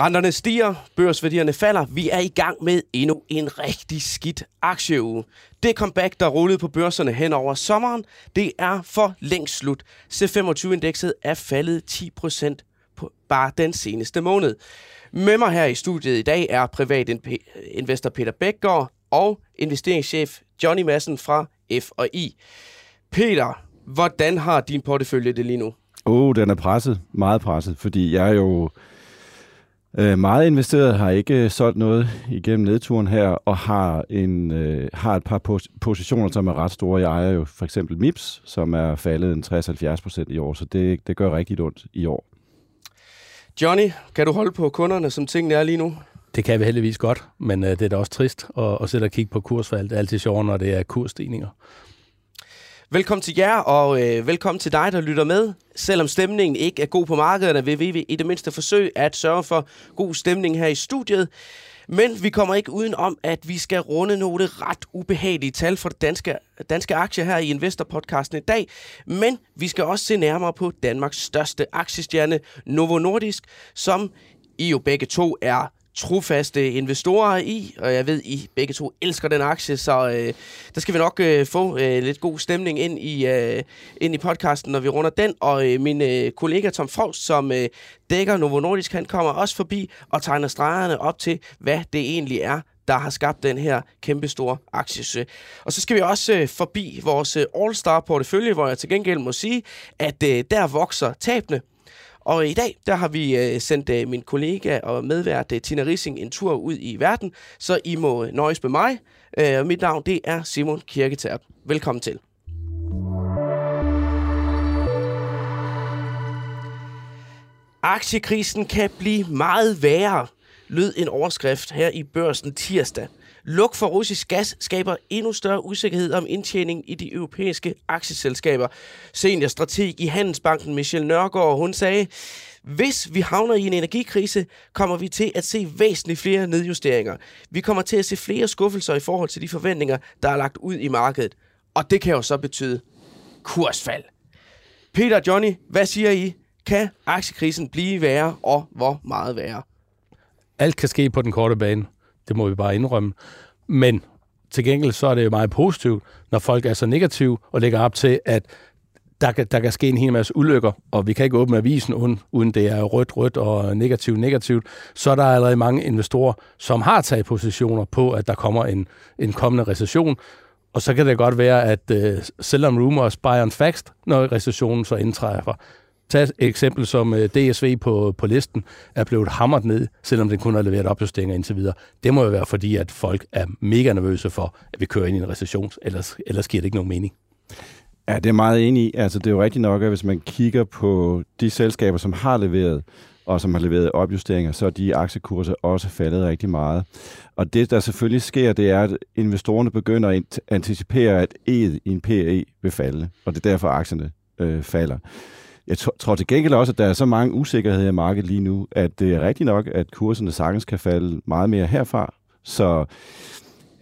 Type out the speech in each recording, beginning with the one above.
Renterne stiger, børsværdierne falder. Vi er i gang med endnu en rigtig skidt aktieuge. Det comeback, der rullede på børserne hen over sommeren, det er for længst slut. C25-indekset er faldet 10% på bare den seneste måned. Med mig her i studiet i dag er privatinvestor Peter Bækgaard og investeringschef Johnny Madsen fra F&I. Peter, hvordan har din portefølje det lige nu? Oh, den er presset. Meget presset, fordi jeg er jo Øh, meget investeret, har ikke solgt noget igennem nedturen her, og har, en, øh, har et par pos- positioner, som er ret store. Jeg ejer jo for eksempel MIPS, som er faldet en 60-70 procent i år, så det, det gør rigtig ondt i år. Johnny, kan du holde på kunderne, som tingene er lige nu? Det kan vi heldigvis godt, men øh, det er da også trist at, at sætte og kigge på kursfald. Det er altid sjovt, når det er kursstigninger. Velkommen til jer, og øh, velkommen til dig, der lytter med. Selvom stemningen ikke er god på markederne, vil vi i det mindste forsøge at sørge for god stemning her i studiet. Men vi kommer ikke uden om, at vi skal runde nogle ret ubehagelige tal for danske, danske aktier her i Investor-podcasten i dag. Men vi skal også se nærmere på Danmarks største aktiestjerne, Novo Nordisk, som I jo begge to er trofaste investorer i, og jeg ved, I begge to elsker den aktie, så øh, der skal vi nok øh, få øh, lidt god stemning ind i, øh, ind i podcasten, når vi runder den. Og øh, min øh, kollega Tom Frost, som øh, dækker Novo Nordisk, han kommer også forbi og tegner stregerne op til, hvad det egentlig er, der har skabt den her kæmpestore aktiesø. Øh. Og så skal vi også øh, forbi vores øh, All-Star portefølje, hvor jeg til gengæld må sige, at øh, der vokser tabene og i dag, der har vi øh, sendt øh, min kollega og medvært øh, Tina Rissing en tur ud i verden, så I må nøjes med mig. Øh, mit navn, det er Simon Kirketerp. Velkommen til. Aktiekrisen kan blive meget værre, lød en overskrift her i børsen tirsdag. Luk for russisk gas skaber endnu større usikkerhed om indtjening i de europæiske aktieselskaber. Seniorstrateg i Handelsbanken Michel Nørgaard, hun sagde, hvis vi havner i en energikrise, kommer vi til at se væsentligt flere nedjusteringer. Vi kommer til at se flere skuffelser i forhold til de forventninger, der er lagt ud i markedet. Og det kan jo så betyde kursfald. Peter og Johnny, hvad siger I? Kan aktiekrisen blive værre, og hvor meget værre? Alt kan ske på den korte bane. Det må vi bare indrømme. Men til gengæld så er det jo meget positivt, når folk er så negative og lægger op til, at der kan, der kan ske en hel masse ulykker, og vi kan ikke åbne avisen, uden, uden det er rødt, rødt og negativt, negativt. Så er der allerede mange investorer, som har taget positioner på, at der kommer en, en kommende recession. Og så kan det godt være, at uh, selvom rumors buy on facts, når recessionen så indtræffer. Tag et eksempel som øh, DSV på, på listen er blevet hamret ned, selvom den kun har leveret opjusteringer indtil videre. Det må jo være fordi, at folk er mega nervøse for, at vi kører ind i en recession, ellers, ellers giver det ikke nogen mening. Ja, det er meget enig i. Altså, det er jo rigtigt nok, at hvis man kigger på de selskaber, som har leveret, og som har leveret opjusteringer, så er de aktiekurser også faldet rigtig meget. Og det, der selvfølgelig sker, det er, at investorerne begynder at anticipere, at E'et i en PE vil falde, og det er derfor, aktierne øh, falder. Jeg tror til gengæld også, at der er så mange usikkerheder i markedet lige nu, at det er rigtigt nok, at kurserne sagtens kan falde meget mere herfra. Så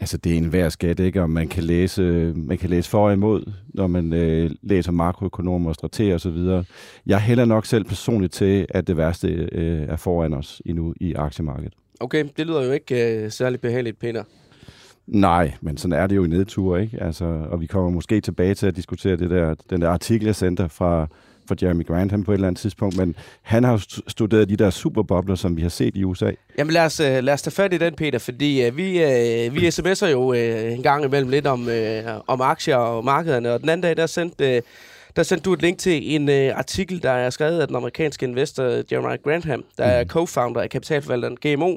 altså, det er en værd skat, ikke? Og man kan læse, man kan læse for og imod, når man øh, læser makroøkonomer og strateger osv. Jeg hælder nok selv personligt til, at det værste øh, er foran os endnu i aktiemarkedet. Okay, det lyder jo ikke øh, særlig behageligt, Peter. Nej, men sådan er det jo i nedtur, ikke? Altså, og vi kommer måske tilbage til at diskutere det der, den der artikel, jeg sendte fra for Jeremy Grant på et eller andet tidspunkt, men han har studeret de der superbobler, som vi har set i USA. Jamen lad os, øh, lad os tage fat i den, Peter, fordi uh, vi, uh, vi sms'er jo uh, en gang imellem lidt om, uh, om aktier og markederne, og den anden dag, der sendte... Uh, der sendte du et link til en uh, artikel, der er skrevet af den amerikanske investor Jeremy Grantham, der mm. er co-founder af kapitalforvalteren GMO.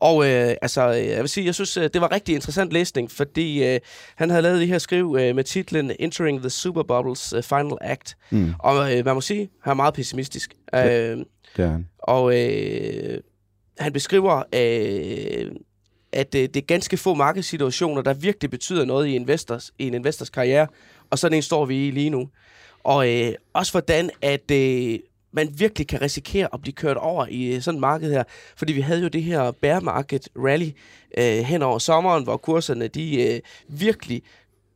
Og øh, altså, jeg vil sige, jeg synes, det var rigtig interessant læsning, fordi øh, han havde lavet det her skriv øh, med titlen Entering the Super Bubbles uh, Final Act. Mm. Og øh, man må sige, han er meget pessimistisk. Ja, øh, det er han. Og øh, han beskriver, øh, at øh, det er ganske få markedssituationer, der virkelig betyder noget i, investors, i en investors karriere, og sådan en står vi i lige nu. Og øh, også hvordan, at øh, man virkelig kan risikere at blive kørt over i øh, sådan et marked her. Fordi vi havde jo det her bear market rally øh, hen over sommeren, hvor kurserne de øh, virkelig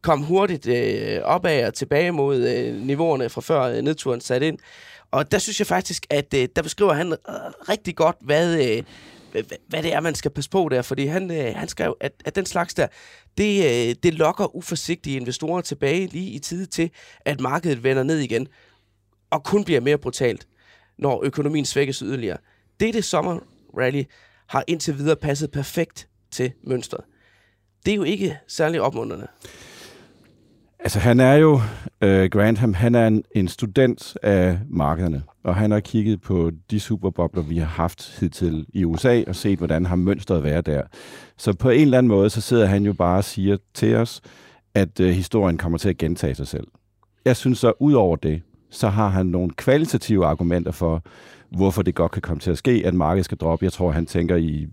kom hurtigt øh, opad og tilbage mod øh, niveauerne fra før øh, nedturen satte ind. Og der synes jeg faktisk, at øh, der beskriver han øh, rigtig godt, hvad, øh, hvad, hvad det er, man skal passe på der. Fordi han, øh, han skrev, at, at den slags der, det, øh, det lokker uforsigtige investorer tilbage lige i tide til, at markedet vender ned igen. Og kun bliver mere brutalt, når økonomien svækkes yderligere. Dette sommerrally har indtil videre passet perfekt til mønstret. Det er jo ikke særlig opmuntrende. Altså, han er jo, øh, Grantham, han er en, en student af markederne, og han har kigget på de superbobler, vi har haft hidtil i USA, og set, hvordan har mønstret været der. Så på en eller anden måde, så sidder han jo bare og siger til os, at øh, historien kommer til at gentage sig selv. Jeg synes så, ud over det, så har han nogle kvalitative argumenter for, hvorfor det godt kan komme til at ske, at markedet skal droppe. Jeg tror, han tænker i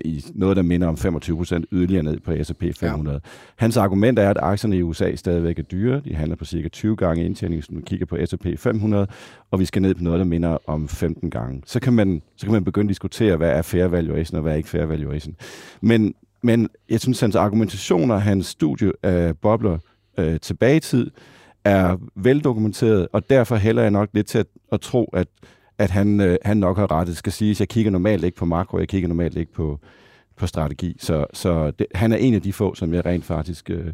i noget, der minder om 25 procent yderligere ned på S&P 500. Ja. Hans argument er, at aktierne i USA stadigvæk er dyre. De handler på cirka 20 gange indtjening, hvis man kigger på S&P 500, og vi skal ned på noget, der minder om 15 gange. Så kan man, så kan man begynde at diskutere, hvad er fair valuation og hvad er ikke fair valuation. Men, men jeg synes, hans argumentationer, hans studie af bobler øh, tilbage i tid, er veldokumenteret, og derfor hælder jeg nok lidt til at, at tro, at at han, øh, han nok har ret. Det skal siges, jeg kigger normalt ikke på makro, jeg kigger normalt ikke på, på strategi. Så, så det, han er en af de få, som jeg rent faktisk øh,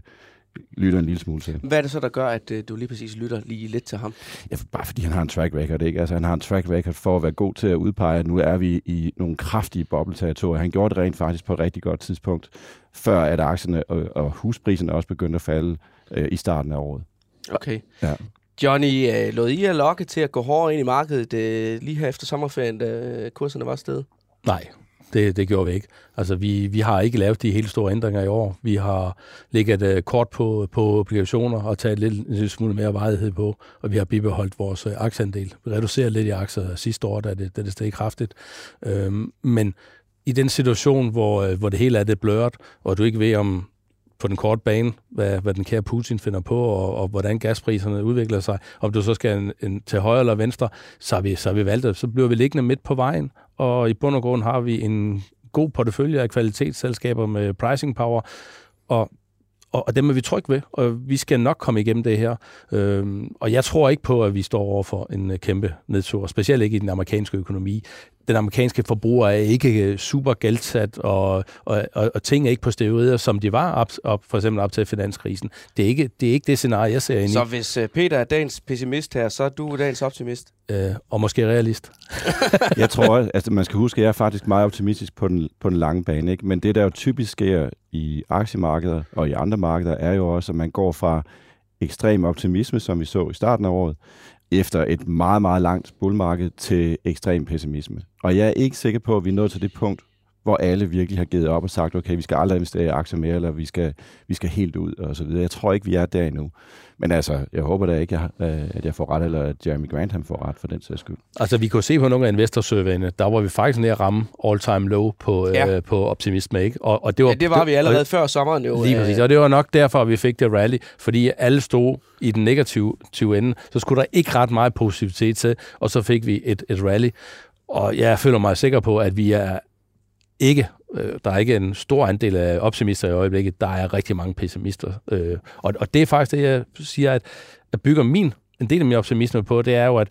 lytter en lille smule til. Hvad er det så, der gør, at øh, du lige præcis lytter lige lidt til ham? Ja, bare fordi han har en track record, ikke? Altså, han har en track record for at være god til at udpege, at nu er vi i nogle kraftige bobleterritorier. Han gjorde det rent faktisk på et rigtig godt tidspunkt, før at aktierne og, og huspriserne også begyndte at falde øh, i starten af året. Okay. Ja. Johnny, øh, lod I jer lokke til at gå hårdere ind i markedet øh, lige her efter sommerferien, da kurserne var sted? Nej, det, det gjorde vi ikke. Altså, vi, vi har ikke lavet de helt store ændringer i år. Vi har ligget uh, kort på, på obligationer og taget lidt, en lille smule mere varighed på, og vi har bibeholdt vores uh, aktieandel. Vi reducerede lidt i aktier sidste år, da det, da det steg kraftigt. Øhm, men i den situation, hvor, uh, hvor det hele er det blørt, og du ikke ved, om på den korte bane, hvad, hvad den kære Putin finder på, og, og hvordan gaspriserne udvikler sig. Om du så skal en, en, til højre eller venstre, så har vi, så har vi valgt det. Så bliver vi liggende midt på vejen, og i bund og grund har vi en god portefølje af kvalitetsselskaber med pricing power, og og, og dem er vi trygge ved, og vi skal nok komme igennem det her. Øhm, og jeg tror ikke på, at vi står over for en øh, kæmpe nedtur, specielt ikke i den amerikanske økonomi den amerikanske forbruger er ikke øh, super gældsat, og, og, og, og ting er ikke på steroider, som de var op, op, for eksempel op til finanskrisen. Det er ikke det, er ikke det scenarie, jeg ser ind i. Så hvis uh, Peter er dagens pessimist her, så er du dagens optimist? Uh, og måske realist. jeg tror, altså man skal huske, at jeg er faktisk meget optimistisk på den, på den lange bane. Ikke? Men det, der jo typisk sker i aktiemarkeder og i andre markeder, er jo også, at man går fra ekstrem optimisme, som vi så i starten af året, efter et meget, meget langt bullmarked til ekstrem pessimisme. Og jeg er ikke sikker på, at vi er nået til det punkt, hvor alle virkelig har givet op og sagt, okay, vi skal aldrig investere i aktier mere, eller vi skal, vi skal helt ud, og så videre. Jeg tror ikke, vi er der endnu. Men altså, jeg håber da ikke, at jeg får ret, eller at Jeremy Grant han får ret for den sags skyld. Altså, vi kunne se på nogle af investorsurveyene, der var vi faktisk nede at ramme all-time low på, ja. øh, på optimisme, ikke? Og, og det, var, ja, det var vi allerede og, før sommeren jo. Lige præcis, og det var nok derfor, at vi fik det rally, fordi alle stod i den negative ende, så skulle der ikke ret meget positivitet til, og så fik vi et, et rally. Og jeg føler mig sikker på, at vi er ikke, øh, der er ikke en stor andel af optimister i øjeblikket, der er rigtig mange pessimister. Øh, og, og det er faktisk det, jeg siger, at jeg bygger min, en del af min optimisme på, det er jo, at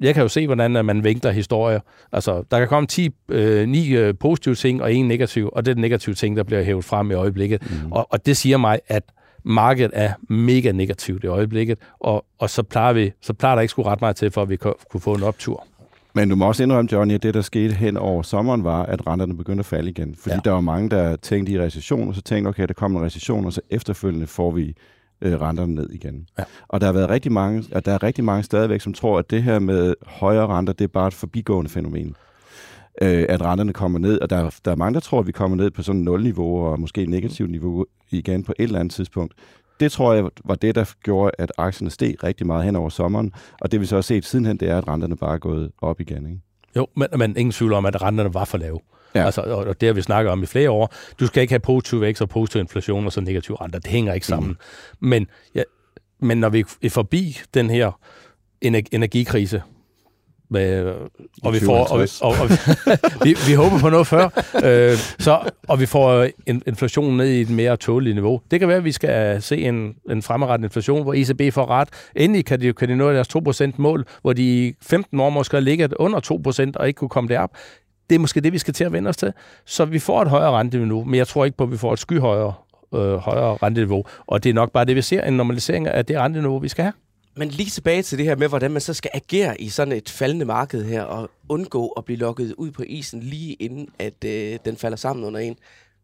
jeg kan jo se, hvordan man vinkler historier. Altså, der kan komme 10, øh, 9 øh, positive ting og en negativ, og det er den negative ting, der bliver hævet frem i øjeblikket. Mm. Og, og det siger mig, at markedet er mega negativt i øjeblikket, og, og så, plejer vi, så plejer der ikke skulle ret meget til, for at vi kunne få en optur. Men du må også indrømme, Johnny, at det, der skete hen over sommeren, var, at renterne begyndte at falde igen. Fordi ja. der var mange, der tænkte i recession, og så tænkte, okay, der kommer en recession, og så efterfølgende får vi øh, renterne ned igen. Ja. Og der har været rigtig mange, at der er rigtig mange stadigvæk, som tror, at det her med højere renter, det er bare et forbigående fænomen. Øh, at renterne kommer ned, og der, der er mange, der tror, at vi kommer ned på sådan nul-niveau, og måske negativt niveau igen på et eller andet tidspunkt det tror jeg var det, der gjorde, at aktierne steg rigtig meget hen over sommeren. Og det vi så har set sidenhen, det er, at renterne bare er gået op igen. Ikke? Jo, men, men ingen tvivl om, at renterne var for lave. Ja. Altså, og det har vi snakket om i flere år. Du skal ikke have positiv vækst og positiv inflation og så negativ renter. Det hænger ikke sammen. Mm. Men, ja, men når vi er forbi den her energikrise, Med, og, vi får, og, vi, og, og, vi, vi håber på noget før. Øh, så, og vi får en, inflationen ned i et mere tåligt niveau. Det kan være, at vi skal se en, en fremadrettet inflation, hvor ECB får ret. Endelig kan de, kan de nå deres 2% mål, hvor de i 15 år måske har ligget under 2% og ikke kunne komme derop det er måske det, vi skal til at vende os til. Så vi får et højere renteniveau, men jeg tror ikke på, at vi får et skyhøjere øh, højere renteniveau. Og det er nok bare det, vi ser, en normalisering af det renteniveau, vi skal have. Men lige tilbage til det her med, hvordan man så skal agere i sådan et faldende marked her, og undgå at blive lukket ud på isen lige inden, at øh, den falder sammen under en.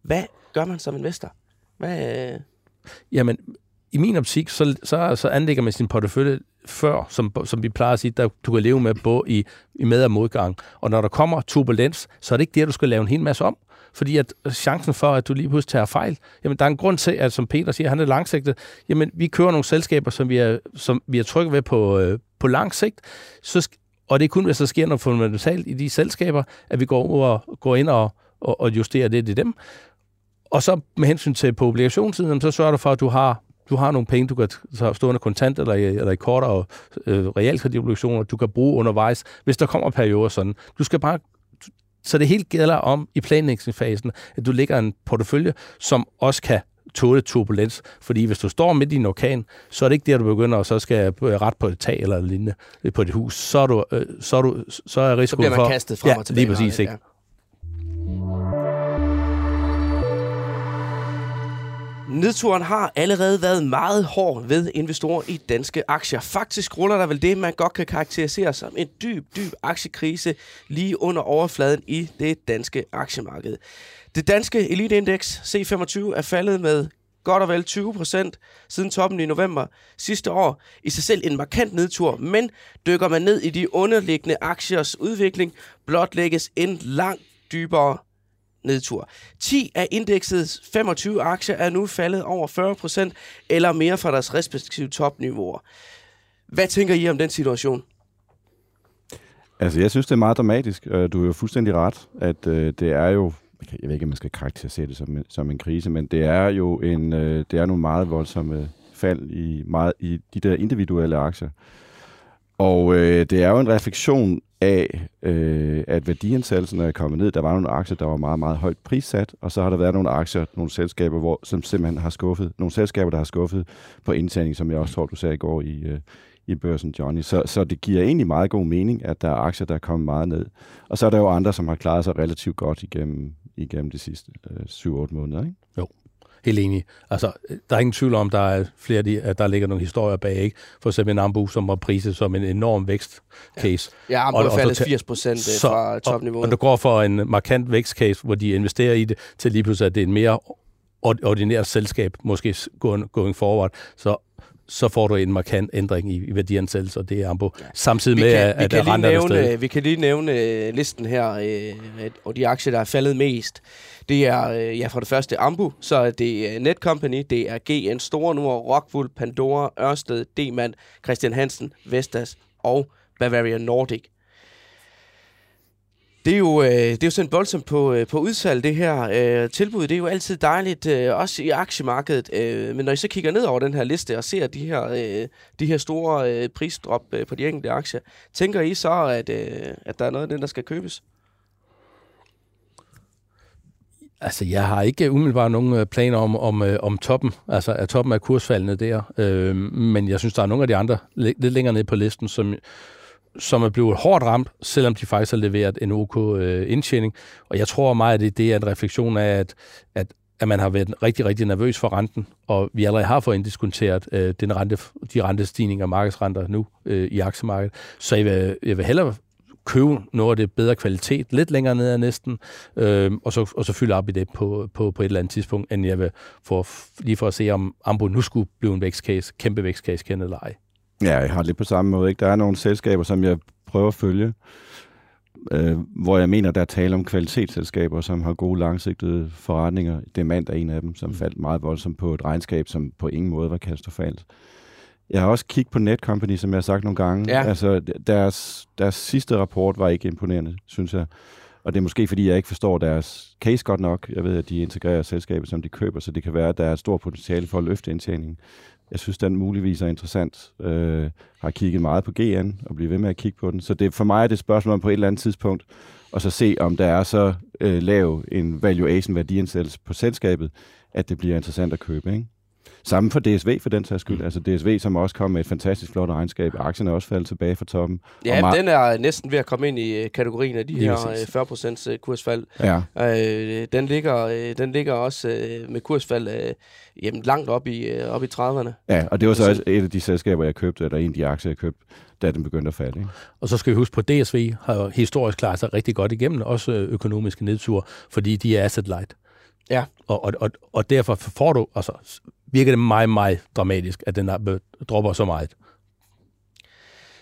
Hvad gør man som investor? Hvad, øh... Jamen, i min optik, så, så, så anlægger man sin portefølje før, som, som vi plejer at sige, der du kan leve med både i, i med- og modgang. Og når der kommer turbulens, så er det ikke det, du skal lave en hel masse om. Fordi at øh, chancen for, at du lige pludselig tager fejl, jamen der er en grund til, at som Peter siger, han er langsigtet. Jamen vi kører nogle selskaber, som vi er, som vi er trygge ved på, øh, på lang sigt. Så, og det er kun, hvis der sker noget fundamentalt i de selskaber, at vi går, over, går ind og, og, og justerer det i dem. Og så med hensyn til på obligationssiden, så sørger du for, at du har du har nogle penge, du kan tage stående kontant eller i, eller i kortere øh, realkreditobligationer, du kan bruge undervejs, hvis der kommer perioder sådan. Du skal bare så det helt gælder om i planlægningsfasen, at du lægger en portefølje, som også kan tåle turbulens. Fordi hvis du står midt i en orkan, så er det ikke der, du begynder at så skal ret på et tag eller lignende på dit hus. Så er, du, øh, så er, du, så er risikoen for... Så bliver man kastet frem ja, og tilbage. lige præcis, ikke? Ja. Nedturen har allerede været meget hård ved investorer i danske aktier. Faktisk ruller der vel det, man godt kan karakterisere som en dyb, dyb aktiekrise lige under overfladen i det danske aktiemarked. Det danske eliteindeks C25 er faldet med godt og vel 20 procent siden toppen i november sidste år. I sig selv en markant nedtur, men dykker man ned i de underliggende aktiers udvikling, blotlægges en langt dybere nedtur. 10 af indeksets 25 aktier er nu faldet over 40% eller mere fra deres respektive topniveauer. Hvad tænker I om den situation? Altså, jeg synes, det er meget dramatisk. Du er jo fuldstændig ret, at øh, det er jo jeg ved ikke, om man skal karakterisere det som, som en krise, men det er jo en, øh, det er nogle meget voldsomme fald i, meget, i de der individuelle aktier. Og øh, det er jo en refleksion af, øh, at værdiansættelsen er kommet ned. Der var nogle aktier, der var meget, meget højt prissat, og så har der været nogle aktier, nogle selskaber, hvor, som simpelthen har skuffet. Nogle selskaber, der har skuffet på indtjening, som jeg også tror, du sagde i går i, øh, i børsen, Johnny. Så, så det giver egentlig meget god mening, at der er aktier, der er kommet meget ned. Og så er der jo andre, som har klaret sig relativt godt igennem, igennem de sidste øh, 7-8 måneder. Ikke? Jo helt enig. Altså, der er ingen tvivl om, der er flere, de, at der ligger nogle historier bag, ikke? For eksempel en Ambu, som var priset som en enorm vækstcase. Ja, ja Ambu er faldet 80 procent øh, fra topniveau. Og, og der går for en markant vækstcase, hvor de investerer i det, til lige pludselig, at det er en mere ordinært selskab, måske going, going forward. Så så får du en markant ændring i, i værdiansættelse, og det er Ambo. Ja. Samtidig med, kan, at, at renterne nævne, Vi kan lige nævne uh, listen her, uh, og de aktier, der er faldet mest. Det er uh, ja, for det første Ambu, så er det uh, Netcompany, det er GN Store Nord, Rockwool, Pandora, Ørsted, Demand, Christian Hansen, Vestas og Bavaria Nordic det er jo, øh, det er jo sådan voldsomt på, øh, på udsalg, det her øh, tilbud. Det er jo altid dejligt, øh, også i aktiemarkedet. Øh, men når I så kigger ned over den her liste og ser de her, øh, de her store øh, prisdrop øh, på de enkelte aktier, tænker I så, at, øh, at der er noget af den, der skal købes? Altså, jeg har ikke umiddelbart nogen øh, planer om, om, øh, om toppen, altså at toppen af kursfaldene der. Øh, men jeg synes, der er nogle af de andre lidt længere ned på listen, som, som er blevet hårdt ramt, selvom de faktisk har leveret en OK øh, indtjening. Og jeg tror meget, at det, det er en refleksion af, at, at, at man har været rigtig, rigtig nervøs for renten, og vi allerede har fået inddiskonteret øh, den rente, de rentestigninger markedsrenter nu øh, i aktiemarkedet. Så jeg vil, jeg vil hellere købe noget af det bedre kvalitet, lidt længere ned ad næsten, øh, og, så, og så fylde op i det på, på, på et eller andet tidspunkt, end jeg vil få, lige for at se, om Ambo nu skulle blive en vækstcase, kæmpe vækstcase, kendt eller ej. Ja, jeg har lidt på samme måde. Ikke? Der er nogle selskaber, som jeg prøver at følge, øh, hvor jeg mener, der er tale om kvalitetsselskaber, som har gode langsigtede forretninger. Demand er en af dem, som faldt meget voldsomt på et regnskab, som på ingen måde var katastrofalt. Jeg har også kigget på Netcompany, som jeg har sagt nogle gange. Ja. Altså, deres, deres sidste rapport var ikke imponerende, synes jeg. Og det er måske, fordi jeg ikke forstår deres case godt nok. Jeg ved, at de integrerer selskaber, som de køber, så det kan være, at der er et stort potentiale for at løfte indtjeningen. Jeg synes, den muligvis er interessant. Øh, har kigget meget på GN og bliver ved med at kigge på den. Så det, for mig er det et spørgsmål om på et eller andet tidspunkt, og så se, om der er så øh, lav en valuation værdiansættelse på selskabet, at det bliver interessant at købe. Ikke? Samme for DSV for den sags skyld. Mm. Altså DSV, som også kom med et fantastisk flot regnskab. Aktien er også faldet tilbage fra toppen. Ja, og den er næsten ved at komme ind i øh, kategorien af de her 40% øh, kursfald. Ja. Øh, den, ligger, øh, den ligger også øh, med kursfald øh, jamen, langt op i, øh, op i 30'erne. Ja, og det var så også et af de selskaber, jeg købte, eller en af de aktier, jeg købte, da den begyndte at falde. Ikke? Og så skal vi huske på, at DSV har historisk klaret sig rigtig godt igennem, også økonomiske nedtur, fordi de er asset light. Ja. Og, og, og, og derfor får du, altså, virker det meget, meget dramatisk, at den der dropper så meget.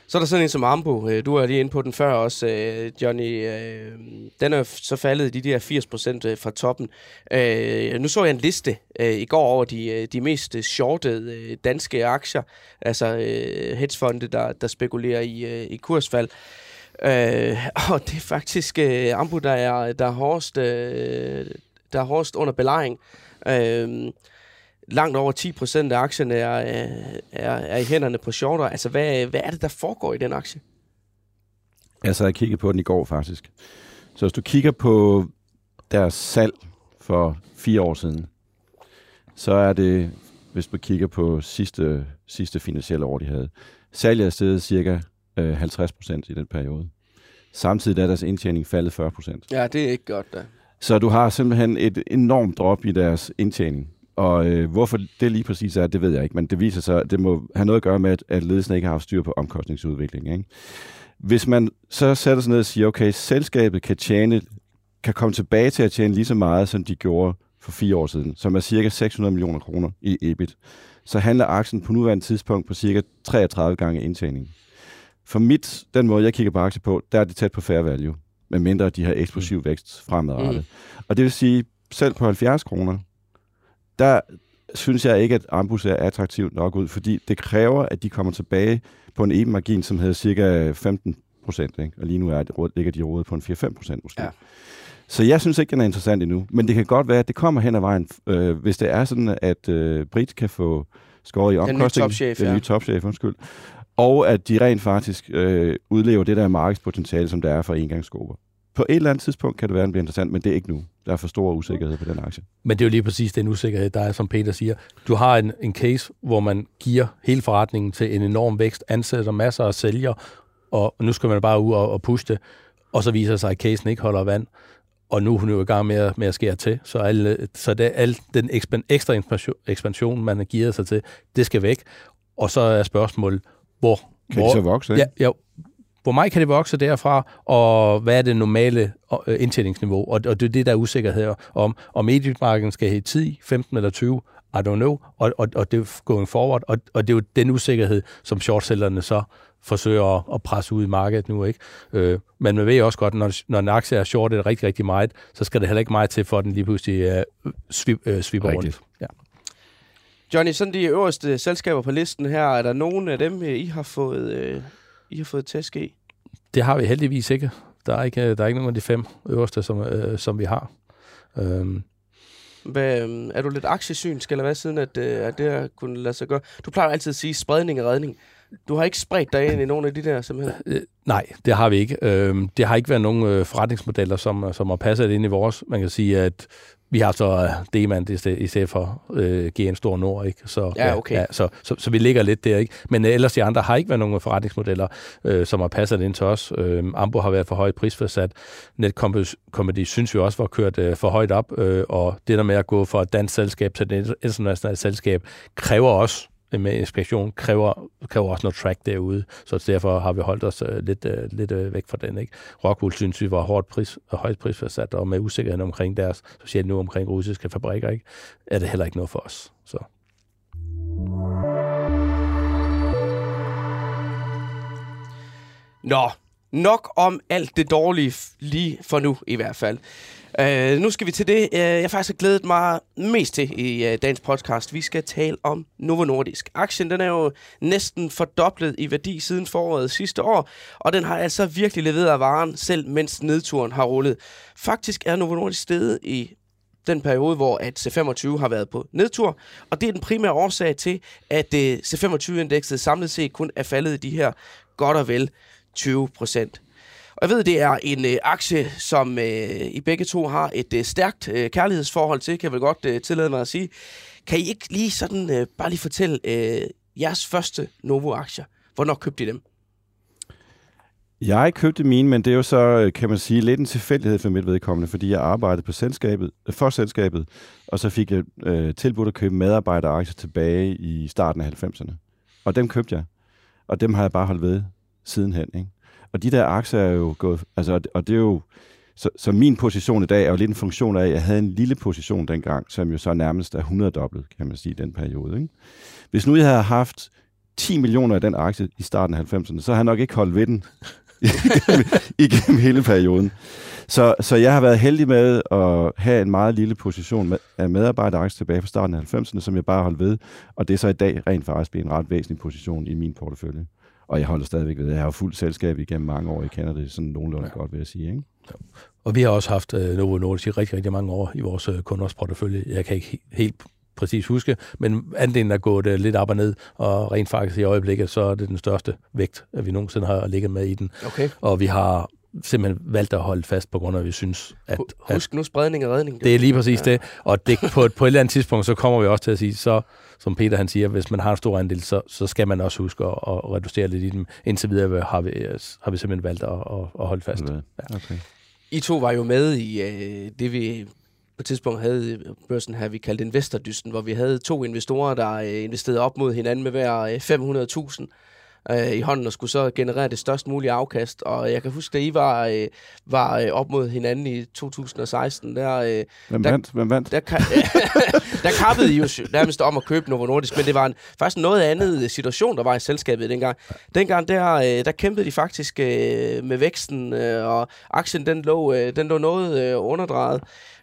Så er der sådan en som Ambo. Øh, du er lige inde på den før også, øh, Johnny. Øh, den er så faldet de der 80% fra toppen. Nu så jeg en liste i går over de, de mest shortede danske aktier, altså hedgefonde, der, der spekulerer i, i kursfald. Og det er faktisk Ambo, der er, der er hårdest, der er hårdest under belejring langt over 10 procent af aktierne er, er, er i hænderne på shorter. Altså, hvad, hvad er det, der foregår i den aktie? Jeg sad og kiggede på den i går, faktisk. Så hvis du kigger på deres salg for fire år siden, så er det, hvis du kigger på sidste, sidste finansielle år, de havde, salget er steget cirka øh, 50 procent i den periode. Samtidig er deres indtjening faldet 40 procent. Ja, det er ikke godt da. Så du har simpelthen et enormt drop i deres indtjening. Og øh, hvorfor det lige præcis er, det ved jeg ikke, men det viser sig, det må have noget at gøre med, at, at ledelsen ikke har haft styr på omkostningsudviklingen. Ikke? Hvis man så sætter sig ned og siger, okay, selskabet kan tjene, kan komme tilbage til at tjene lige så meget, som de gjorde for fire år siden, som er cirka 600 millioner kroner i EBIT, så handler aktien på nuværende tidspunkt på cirka 33 gange indtjening. For mit, den måde, jeg kigger på aktier på, der er det tæt på fair value, medmindre de har eksplosiv vækst fremadrettet. Mm. Og det vil sige, selv på 70 kroner, der synes jeg ikke, at Ambus er attraktivt nok ud, fordi det kræver, at de kommer tilbage på en e-margin, som hedder cirka 15 procent, og lige nu er det, ligger de rådet på en 4-5 procent måske. Ja. Så jeg synes ikke, den er interessant endnu. Men det kan godt være, at det kommer hen ad vejen, øh, hvis det er sådan, at øh, Brit kan få skåret i omkostning. Den nye topchef, Den nye topchef, undskyld. Og at de rent faktisk øh, udlever det der markedspotentiale, som der er for engangsskåber på et eller andet tidspunkt kan det være, den bliver interessant, men det er ikke nu. Der er for stor usikkerhed på den aktie. Men det er jo lige præcis den usikkerhed, der er, som Peter siger. Du har en, en case, hvor man giver hele forretningen til en enorm vækst, ansætter masser af sælger, og nu skal man bare ud og, og pushe det, og så viser det sig, at casen ikke holder vand og nu er hun jo i gang med at, med at skære til. Så, alle, så det, al den ekstra ekspansion, man har givet sig til, det skal væk. Og så er spørgsmålet, hvor... Kan hvor, de så vokse, ikke? Ja, ja, hvor meget kan det vokse derfra, og hvad er det normale øh, indtjeningsniveau? Og, og det er det, der er usikkerhed om. Om mediemarkedet skal have 10, 15 eller 20, I don't know. Og, og, og det er going forward. Og, og det er jo den usikkerhed, som shortsellerne så forsøger at, at presse ud i markedet nu. ikke. Øh, men man ved også godt, når, når en aktie er shortet rigtig, rigtig meget, så skal det heller ikke meget til, for at den lige pludselig uh, svip, uh, svipper rundt. Ja. Johnny, sådan de øverste selskaber på listen her, er der nogen af dem, I har fået, øh, I har fået tæsk i? Det har vi heldigvis ikke. Der er ikke, der er ikke nogen af de fem øverste, som, øh, som vi har. Øhm. Hvad, øhm, er du lidt aktiesynsk, eller hvad, siden at, øh, at det har kunnet lade sig gøre? Du plejer altid at sige spredning og redning. Du har ikke spredt dig ind i nogle af de der, simpelthen? Øh, nej, det har vi ikke. Øhm, det har ikke været nogen øh, forretningsmodeller, som, som har passet ind i vores. Man kan sige, at vi har så uh, D-mand i stedet for uh, GN Stor Nord, ikke? Så, ja, okay. Ja, så, så, så vi ligger lidt der, ikke? Men uh, ellers de andre har ikke været nogen forretningsmodeller, uh, som har passet ind til os. Uh, Ambo har været for højt prisforsat. Netcomedy synes vi også var kørt uh, for højt op, uh, og det der med at gå fra et dansk selskab til et internationalt selskab, kræver også med inspektion kræver, kræver også noget track derude, så derfor har vi holdt os øh, lidt, øh, lidt øh, væk fra den. Ikke? Rockwool synes vi var hårdt pris, højt prisforsat, og med usikkerheden omkring deres, specielt nu omkring russiske fabrikker, ikke? er det heller ikke noget for os. Så. Nå, nok om alt det dårlige lige for nu i hvert fald. Uh, nu skal vi til det, uh, jeg faktisk har glædet mig mest til i uh, dagens podcast. Vi skal tale om Novo Nordisk. Aktien den er jo næsten fordoblet i værdi siden foråret sidste år, og den har altså virkelig leveret af varen, selv mens nedturen har rullet. Faktisk er Novo Nordisk steget i den periode, hvor at C25 har været på nedtur, og det er den primære årsag til, at C25-indekset samlet set kun er faldet i de her godt og vel 20 procent. Og jeg ved, det er en øh, aktie, som øh, I begge to har et øh, stærkt øh, kærlighedsforhold til, kan jeg vel godt øh, tillade mig at sige. Kan I ikke lige sådan, øh, bare lige fortælle øh, jeres første Novo-aktier? Hvornår købte I dem? Jeg købte mine, men det er jo så, øh, kan man sige, lidt en tilfældighed for mit vedkommende, fordi jeg arbejdede på selskabet, øh, for selskabet, og så fik jeg øh, tilbudt at købe medarbejderaktier tilbage i starten af 90'erne. Og dem købte jeg, og dem har jeg bare holdt ved sidenhen. Ikke? Og de der aktier er jo gået, altså, og det er jo, så, så min position i dag er jo lidt en funktion af, at jeg havde en lille position dengang, som jo så nærmest er 100 dobbelt, kan man sige, i den periode. Ikke? Hvis nu jeg havde haft 10 millioner af den aktie i starten af 90'erne, så har jeg nok ikke holdt ved den igennem, igennem hele perioden. Så, så jeg har været heldig med at have en meget lille position med, af medarbejderaktier tilbage fra starten af 90'erne, som jeg bare har holdt ved, og det er så i dag rent faktisk blevet en ret væsentlig position i min portefølje. Og jeg holder stadigvæk ved. Jeg har fuldt selskab igennem mange år. I kender det sådan nogenlunde ja. godt, vil jeg sige. Ikke? Ja. Og vi har også haft uh, Novo Nordisk i rigtig, rigtig mange år i vores uh, kunders portefølje. Jeg kan ikke helt præcis huske, men andelen er gået uh, lidt op og ned, og rent faktisk i øjeblikket, så er det den største vægt, at vi nogensinde har ligget med i den. Okay. Og vi har simpelthen valgt at holde fast på grund af, at vi synes, at... Husk nu spredning og redning. Det er lige præcis ja. det, og det, på, et, på et eller andet tidspunkt, så kommer vi også til at sige, så som Peter han siger, hvis man har en stor andel, så, så skal man også huske at, at reducere lidt i dem. Indtil videre har vi, har vi simpelthen valgt at, at, at holde fast. Ja. Okay. I to var jo med i øh, det, vi på et tidspunkt havde børsen her, vi kaldte investordysten, hvor vi havde to investorer, der øh, investerede op mod hinanden med hver 500.000 øh, i hånden og skulle så generere det størst mulige afkast. Og jeg kan huske, at I var, øh, var øh, op mod hinanden i 2016. Der, øh, Hvem der, vandt? Hvem vandt? Der, der, der kappede I jo nærmest om at købe Novo Nordisk, men det var en, faktisk en noget andet situation, der var i selskabet dengang. Dengang der, øh, der kæmpede de faktisk øh, med væksten, øh, og aktien den lå, øh, den lå noget øh, underdrejet.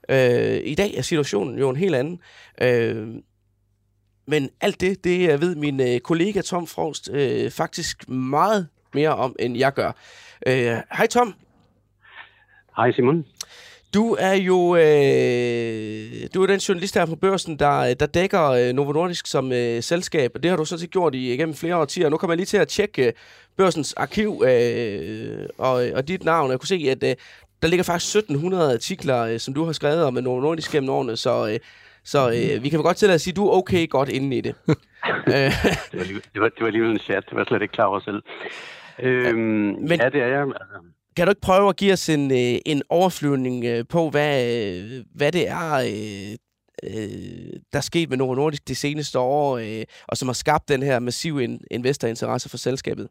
Øh, I dag er situationen jo en helt anden. Øh, men alt det, det ved min øh, kollega Tom Frost øh, faktisk meget mere om, end jeg gør. Øh, hej Tom. Hej Simon. Du er jo øh, du er den journalist her på børsen, der, der dækker øh, Novo Nordisk som øh, selskab, og det har du sådan set gjort i, igennem flere årtier. Nu kommer jeg lige til at tjekke øh, børsens arkiv øh, og, og dit navn. Jeg kunne se, at øh, der ligger faktisk 1700 artikler, øh, som du har skrevet om Novo Nordisk gennem årene, så øh, så øh, vi kan godt tillade at sige, at du er okay godt inde i det. Øh. det, var lige, det, var, det var lige en chat. Det var slet ikke klar over selv. Øhm, Men, ja, det er jeg. Altså. Kan du ikke prøve at give os en, øh, en overflyvning øh, på, hvad, hvad det er, øh, der er sket med Novo Nordisk de seneste år, og som har skabt den her massive investorinteresse for selskabet?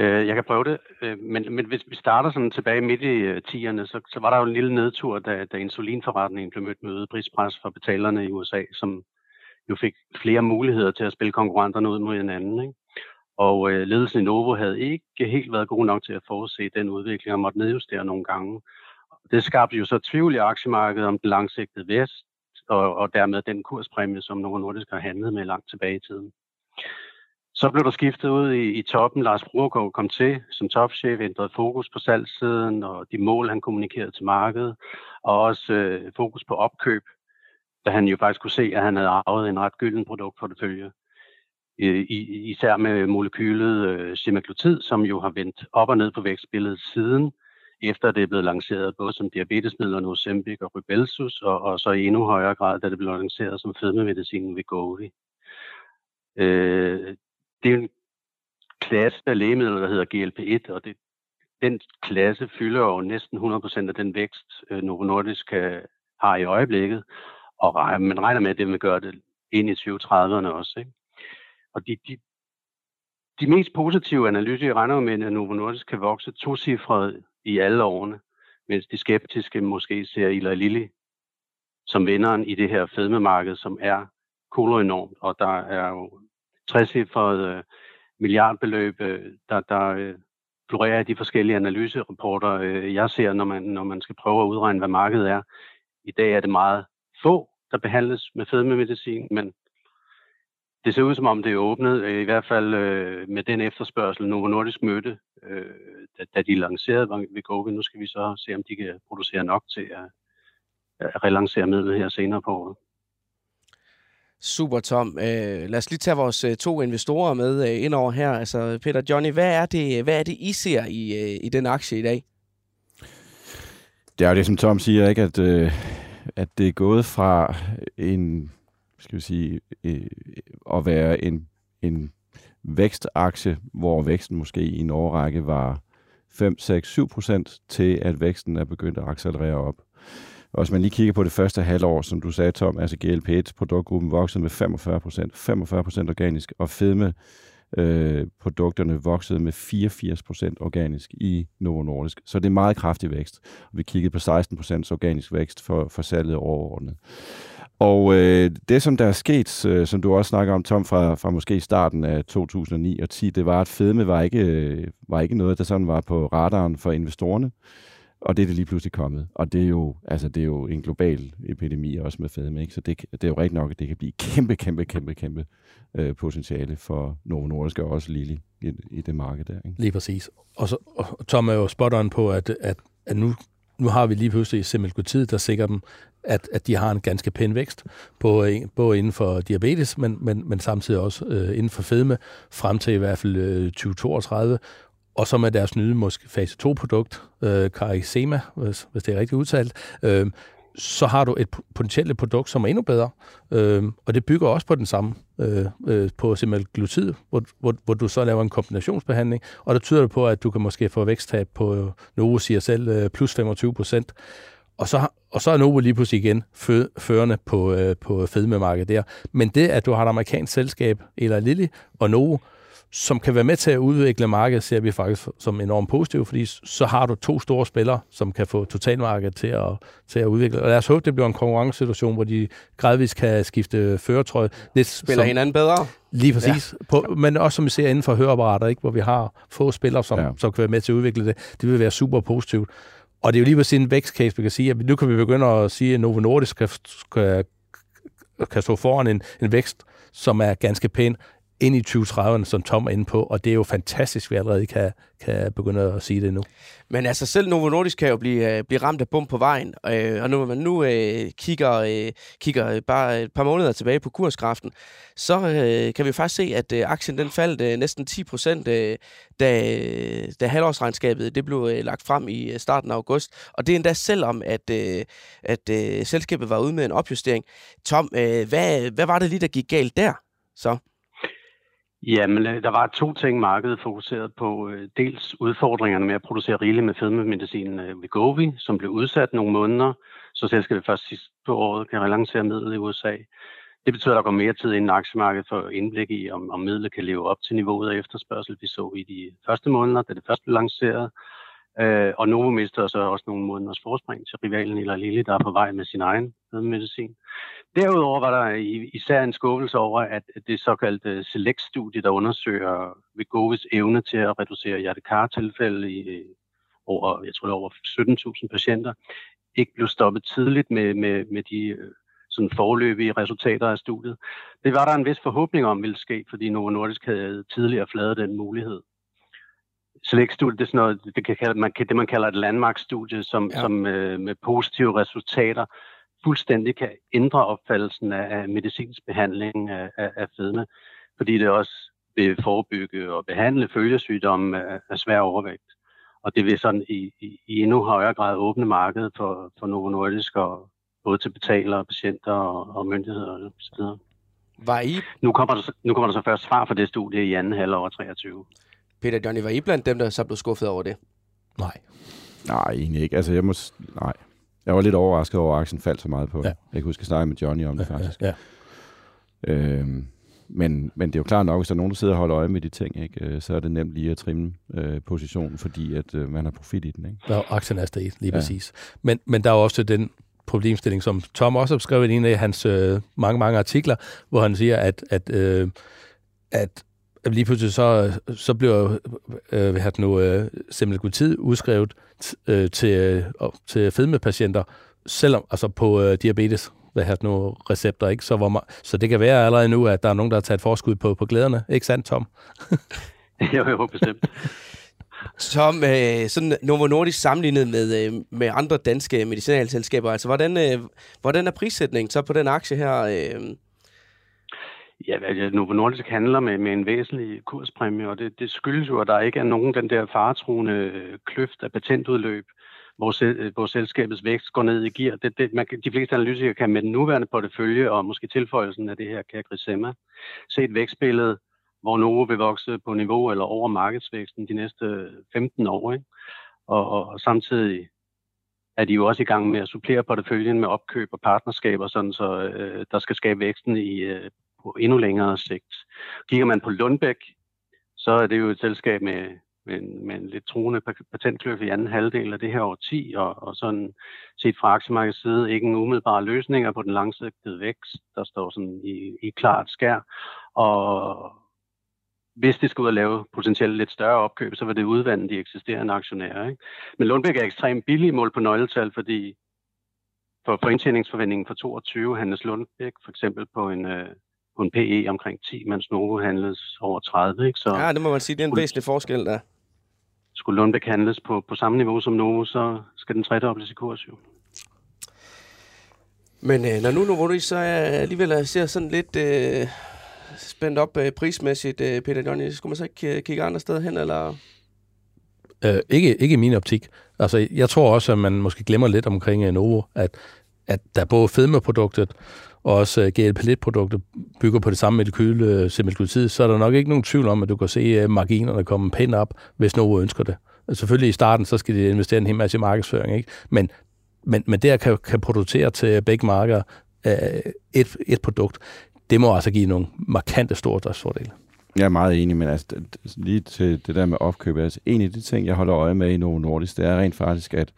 Øh, jeg kan prøve det, øh, men, men hvis vi starter sådan tilbage midt i øh, 10'erne, så, så var der jo en lille nedtur, da, da insulinforretningen blev mødt med øget prispres fra betalerne i USA, som jo fik flere muligheder til at spille konkurrenterne ud mod hinanden. Ikke? Og øh, ledelsen i Novo havde ikke helt været god nok til at forudse den udvikling og måtte nedjustere nogle gange. Det skabte jo så tvivl i aktiemarkedet om den langsigtede vækst, og, og dermed den kurspræmie, som Novo Nordisk har handlet med langt tilbage i tiden. Så blev der skiftet ud i, i toppen. Lars Bruggaard kom til som topchef, ændrede fokus på salgssiden og de mål, han kommunikerede til markedet, og også øh, fokus på opkøb, da han jo faktisk kunne se, at han havde arvet en ret gylden produktportefølje. I, især med molekylet øh, semaglutid, som jo har vendt op og ned på vækstbilledet siden, efter det er blevet lanceret både som diabetesmidler, Ozempic og Rybelsus, og, og så i endnu højere grad, da det blev lanceret som fedmemedicinen Wegovy. Øh, det er en klasse af lægemidler, der hedder GLP-1, og det, den klasse fylder jo næsten 100% af den vækst, øh, Novo Nordisk øh, har i øjeblikket, og man regner med, at det vil gøre det ind i 2030'erne også. Ikke? Og de, de, de mest positive analyser regner med, at Novo Nordisk kan vokse to cifre i alle årene, mens de skeptiske måske ser Ila Lilly som vinderen i det her fedmemarked, som er koloenormt, og der er jo træsiffrede øh, milliardbeløb, øh, der, der øh, florerer i de forskellige analyserapporter, jeg ser, når man, når man skal prøve at udregne, hvad markedet er. I dag er det meget få, der behandles med fedmemedicin, men det ser ud som om det er åbnet, i hvert fald øh, med den efterspørgsel, Novo Nordisk mødte, øh, da, da de lancerede Vigovi. Nu skal vi så se, om de kan producere nok til at, relancere midlet her senere på året. Super, Tom. Uh, øh, lad os lige tage vores øh, to investorer med uh, ind over her. Altså, Peter Johnny, hvad er det, hvad er det I ser i, i den aktie i dag? Det er jo det, som Tom siger, ikke? At, uh, at det er gået fra en, skal vi sige, at være en, en vækstaktie, hvor væksten måske i en årrække var 5, 6, 7 procent, til at væksten er begyndt at accelerere op. Og hvis man lige kigger på det første halvår, som du sagde, Tom, altså GLP-1 produktgruppen voksede med 45 procent, 45 procent organisk, og fedme øh, produkterne voksede med 84 procent organisk i Novo Nordisk. Så det er meget kraftig vækst. Vi kiggede på 16% organisk vækst for, for salget overordnet. Og øh, det, som der er sket, øh, som du også snakker om, Tom, fra, fra måske starten af 2009 og 10, det var, at fedme var ikke, øh, var ikke noget, der sådan var på radaren for investorerne. Og det er det lige pludselig kommet. Og det er jo, altså, det er jo en global epidemi også med fedme. Ikke? Så det, det er jo rigtig nok, at det kan blive kæmpe, kæmpe, kæmpe, kæmpe øh, potentiale for Novo Nordisk og også Lille i, i det marked der. Ikke? Lige præcis. Og, så, og Tom er jo spot on på, at, at, at nu, nu har vi lige pludselig Semaglutid, der sikrer dem, at, at de har en ganske pæn vækst, både, både inden for diabetes, men, men, men samtidig også øh, inden for fedme, frem til i hvert fald øh, 2032. Og som er deres nye måske fase 2-produkt, øh, Carisema, hvis, hvis det er rigtigt udtalt, øh, så har du et potentielt produkt, som er endnu bedre. Øh, og det bygger også på den samme, øh, øh, på semaglutid, hvor, hvor, hvor du så laver en kombinationsbehandling, og det tyder det på, at du kan måske få væksttab på, Novo siger selv, øh, plus 25 procent. Og så, og så er Novo lige pludselig igen fø, førende på, øh, på fedmemarkedet der. Men det, at du har et amerikansk selskab, eller Lilly og Novo, som kan være med til at udvikle markedet, ser vi faktisk som enormt positivt, fordi så har du to store spillere, som kan få totalmarkedet til at, til at udvikle. Og lad os håbe, det bliver en konkurrencesituation, hvor de gradvist kan skifte føretrøje. Det Spiller som, hinanden bedre. Lige præcis. Ja. På, men også som vi ser inden for høreapparater, ikke, hvor vi har få spillere, som, ja. som kan være med til at udvikle det. Det vil være super positivt. Og det er jo lige ved sin vækstcase, vi kan sige, at nu kan vi begynde at sige, at Novo Nordisk kan, kan, kan stå foran en, en vækst, som er ganske pæn ind i 2030'erne, som Tom er inde på, og det er jo fantastisk, at vi allerede kan, kan begynde at sige det nu. Men altså selv Novo Nordisk kan jo blive, øh, blive ramt af bum på vejen, øh, og når man nu øh, kigger, øh, kigger øh, bare et par måneder tilbage på kurskraften, så øh, kan vi faktisk se, at øh, aktien den faldt øh, næsten 10 procent, øh, da, da halvårsregnskabet det blev øh, lagt frem i øh, starten af august, og det er endda selvom, at, øh, at øh, selskabet var ude med en opjustering. Tom, øh, hvad, hvad var det lige, der gik galt der så? Jamen, øh, der var to ting, markedet fokuseret på. Øh, dels udfordringerne med at producere rigeligt med fedmemedicinen Vigovi, øh, Wegovy, som blev udsat nogle måneder, så selskabet først sidst på året kan relancere midlet i USA. Det betyder, at der går mere tid inden aktiemarkedet for indblik i, om, om midlet kan leve op til niveauet af efterspørgsel, vi så i de første måneder, da det først blev lanceret. Øh, og Novo mister så også nogle måneders forspring til rivalen eller Lille, der er på vej med sin egen medicin. Derudover var der især en skuffelse over, at det såkaldte Select-studie, der undersøger Vigovis evne til at reducere hjertekartilfælde i over, jeg tror det over 17.000 patienter, ikke blev stoppet tidligt med, med, med de øh, sådan forløbige resultater af studiet. Det var der en vis forhåbning om ville ske, fordi Novo Nordisk havde tidligere fladet den mulighed. Select-studie, det er sådan noget, det, kan, man, det man kalder et landmarkstudie, som, ja. som øh, med positive resultater fuldstændig kan ændre opfattelsen af, af medicinsk behandling af, af, af fedme, fordi det også vil forebygge og behandle følgesygdomme af, af svær overvægt. Og det vil sådan i, i, i endnu højere grad åbne markedet for, for Novo Nordisk, og både til betalere, patienter og, og myndigheder osv. Var I? Nu kommer, der, nu kommer der så først svar for det studie i anden halvår 23. Peter Johnny, var I blandt dem, der så blev skuffet over det? Nej. Nej, egentlig ikke. Altså, jeg må... Nej. Jeg var lidt overrasket over, at aktien faldt så meget på. Ja. Jeg kan huske, at snakke med Johnny om det, faktisk. Ja, ja. Øhm, men, men det er jo klart nok, hvis der er nogen, der sidder og holder øje med de ting, ikke, øh, så er det nemt lige at trimme øh, positionen, fordi at øh, man har profit i den. Ikke? Ja, aktien er steget, lige ja. præcis. Men, men der er også den problemstilling, som Tom også har skrevet i en af hans øh, mange, mange artikler, hvor han siger, at, at, øh, at lige pludselig så, så bliver øh, hvad nu, øh, semaglutid udskrevet øh, til, øh, til fedmepatienter, selvom altså på øh, diabetes hvad her nu recepter, ikke? Så, hvor man, så det kan være allerede nu, at der er nogen, der har taget forskud på, på glæderne. Ikke sandt, Tom? jo, jo, bestemt. Som øh, sådan Novo Nordisk sammenlignet med, øh, med andre danske medicinalselskaber. Altså, hvordan, øh, hvordan er prissætningen så på den aktie her? Øh? Ja, altså, Novo Nordisk handler med, med en væsentlig kurspræmie, og det, det skyldes jo, at der ikke er nogen den der faretruende kløft af patentudløb, hvor, øh, hvor selskabets vækst går ned i gear. Det, det, man, de fleste analytikere kan med den nuværende portefølje og måske tilføjelsen af det her Kagrisema se et vækstbillede, hvor Novo vil vokse på niveau eller over markedsvæksten de næste 15 år. Ikke? Og, og, og samtidig er de jo også i gang med at supplere porteføljen med opkøb og partnerskaber, sådan så øh, der skal skabe væksten i, øh, på endnu længere sigt. Kigger man på Lundbæk, så er det jo et selskab med, med, en, med en lidt truende patentkløf i anden halvdel af det her årti, og, og sådan set fra aktiemarkedets side ikke en umiddelbar løsninger på den langsigtede vækst, der står sådan i, i klart skær. Og hvis det skulle ud og lave potentielt lidt større opkøb, så vil det udvande de eksisterende aktionærer. Ikke? Men Lundbæk er ekstremt billig mål på nøgletal, fordi for, for indtjeningsforventningen for 22 handles Lundbæk for eksempel på en, øh, på en PE omkring 10, mens Novo handles over 30. Ikke? Så ja, det må man sige, det er en væsentlig forskel der. Skulle Lundbæk handles på, på samme niveau som Novo, så skal den tredobles i kurs jo. Men øh, når nu Novo så er alligevel jeg ser sådan lidt øh, spændt op øh, prismæssigt, øh, Peter Johnny, skulle man så ikke kigge andre steder hen, eller? Øh, ikke, ikke i min optik. Altså, jeg tror også, at man måske glemmer lidt omkring uh, Novo, at, at der både fedmeproduktet og også øh, GLP-1-produktet bygger på det samme molekyle, øh, uh, semaglutid, så er der nok ikke nogen tvivl om, at du kan se øh, marginerne komme pænt op, hvis nogen ønsker det. Altså, selvfølgelig i starten, så skal de investere en hel masse i markedsføring, ikke? Men, men, men der kan, kan producere til begge markeder et, et produkt det må altså give nogle markante stordriftsfordele. Jeg er meget enig, men altså, lige til det der med opkøb, altså en af de ting, jeg holder øje med i Novo Nordisk, det er rent faktisk, at,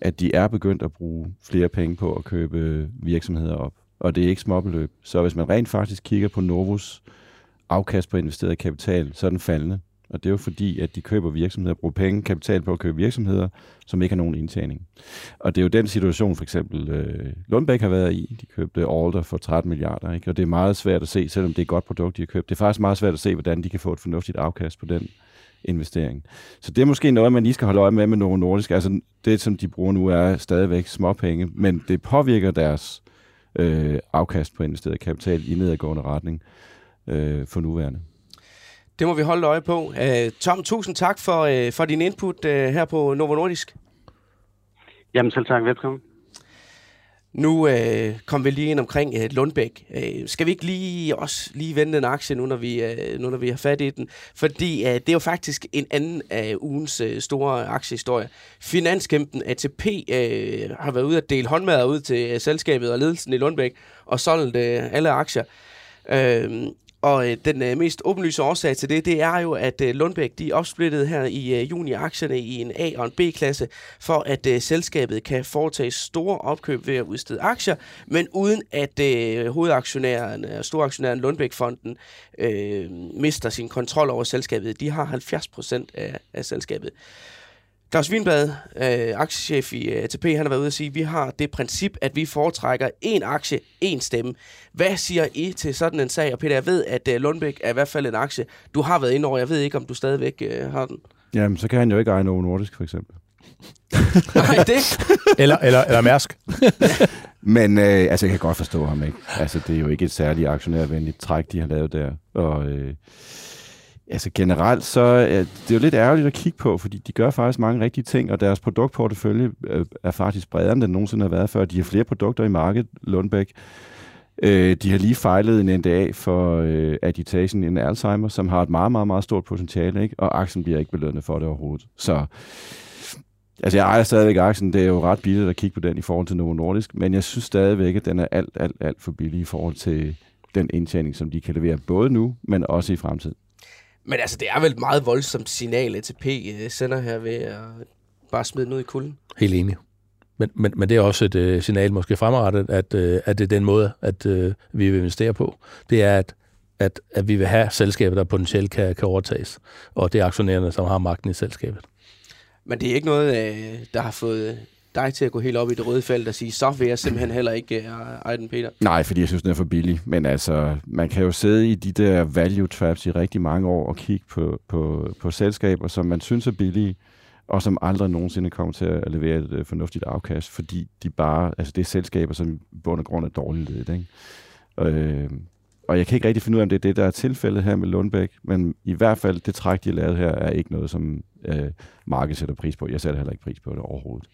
at de er begyndt at bruge flere penge på at købe virksomheder op. Og det er ikke småbeløb. Så hvis man rent faktisk kigger på Novos afkast på investeret kapital, så er den faldende. Og det er jo fordi, at de køber virksomheder, bruger penge, kapital på at købe virksomheder, som ikke har nogen indtjening. Og det er jo den situation, for eksempel øh, Lundbæk har været i. De købte Alder for 13 milliarder, ikke? og det er meget svært at se, selvom det er et godt produkt, de har købt. Det er faktisk meget svært at se, hvordan de kan få et fornuftigt afkast på den investering. Så det er måske noget, man lige skal holde øje med med Novo Nordisk. Altså det, som de bruger nu, er stadigvæk småpenge, men det påvirker deres øh, afkast på investeret kapital i nedadgående retning øh, for nuværende. Det må vi holde øje på. Uh, Tom, tusind tak for, uh, for din input uh, her på Novo Nordisk. Jamen selv tak. Velkommen. Nu øh, kom vi lige ind omkring øh, Lundbæk. Øh, skal vi ikke lige også lige vende den aktie nu, når vi, øh, nu, når vi har fat i den? Fordi øh, det er jo faktisk en anden af ugens øh, store aktiehistorie. Finanskæmpen ATP øh, har været ude at dele håndmad ud til øh, selskabet og ledelsen i Lundbæk og solgt øh, alle aktier. Øh, og øh, den øh, mest åbenlyse årsag til det, det er jo, at øh, Lundbæk de opsplittede her i øh, juni aktierne i en A- og en B-klasse, for at øh, selskabet kan foretage store opkøb ved at udstede aktier, men uden at øh, hovedaktionæren og storaktionæren Lundbæk-fonden øh, mister sin kontrol over selskabet. De har 70 procent af, af selskabet. Claus Wienblad, øh, aktiechef i øh, ATP, han har været ude at sige, at vi har det princip, at vi foretrækker én aktie, én stemme. Hvad siger I til sådan en sag? Og Peter, jeg ved, at øh, Lundbæk er i hvert fald en aktie, du har været inde over. Jeg ved ikke, om du stadigvæk øh, har den. Jamen, så kan han jo ikke eje Novo Nordisk, for eksempel. Nej, det eller, eller, eller Mærsk. Men øh, altså, jeg kan godt forstå ham, ikke? Altså, det er jo ikke et særligt aktionærvenligt træk, de har lavet der. Og øh, Altså generelt, så øh, er det jo lidt ærgerligt at kigge på, fordi de gør faktisk mange rigtige ting, og deres produktportefølje øh, er faktisk bredere, end den nogensinde har været før. De har flere produkter i markedet, Lundbæk. Øh, de har lige fejlet en NDA for øh, agitation in Alzheimer, som har et meget, meget, meget stort potentiale, ikke? og aktien bliver ikke belønnet for det overhovedet. Så altså jeg ejer stadigvæk aktien, det er jo ret billigt at kigge på den i forhold til Novo Nordisk, men jeg synes stadigvæk, at den er alt, alt, alt for billig i forhold til den indtjening, som de kan levere både nu, men også i fremtiden. Men altså, det er vel et meget voldsomt signal, ATP øh, sender her ved at bare smide den ud i kulden. Helt enig. Men, men, men det er også et uh, signal måske fremadrettet, at, uh, at det er den måde, at uh, vi vil investere på. Det er, at, at, at vi vil have selskaber, der potentielt kan, kan overtages. Og det er aktionærerne, som har magten i selskabet. Men det er ikke noget, uh, der har fået dig til at gå helt op i det røde felt og sige, så vil jeg simpelthen heller ikke øh, Aiden Peter? Nej, fordi jeg synes, den er for billig. Men altså, man kan jo sidde i de der value traps i rigtig mange år og kigge på, på, på selskaber, som man synes er billige, og som aldrig nogensinde kommer til at levere et øh, fornuftigt afkast, fordi de bare, altså det er selskaber, som i bund og grund er dårligt ledet. Ikke? Øh, og jeg kan ikke rigtig finde ud af, om det er det, der er tilfældet her med Lundbæk, men i hvert fald, det træk, de har lavet her, er ikke noget, som øh, markedet sætter pris på. Jeg sætter heller ikke pris på det overhovedet.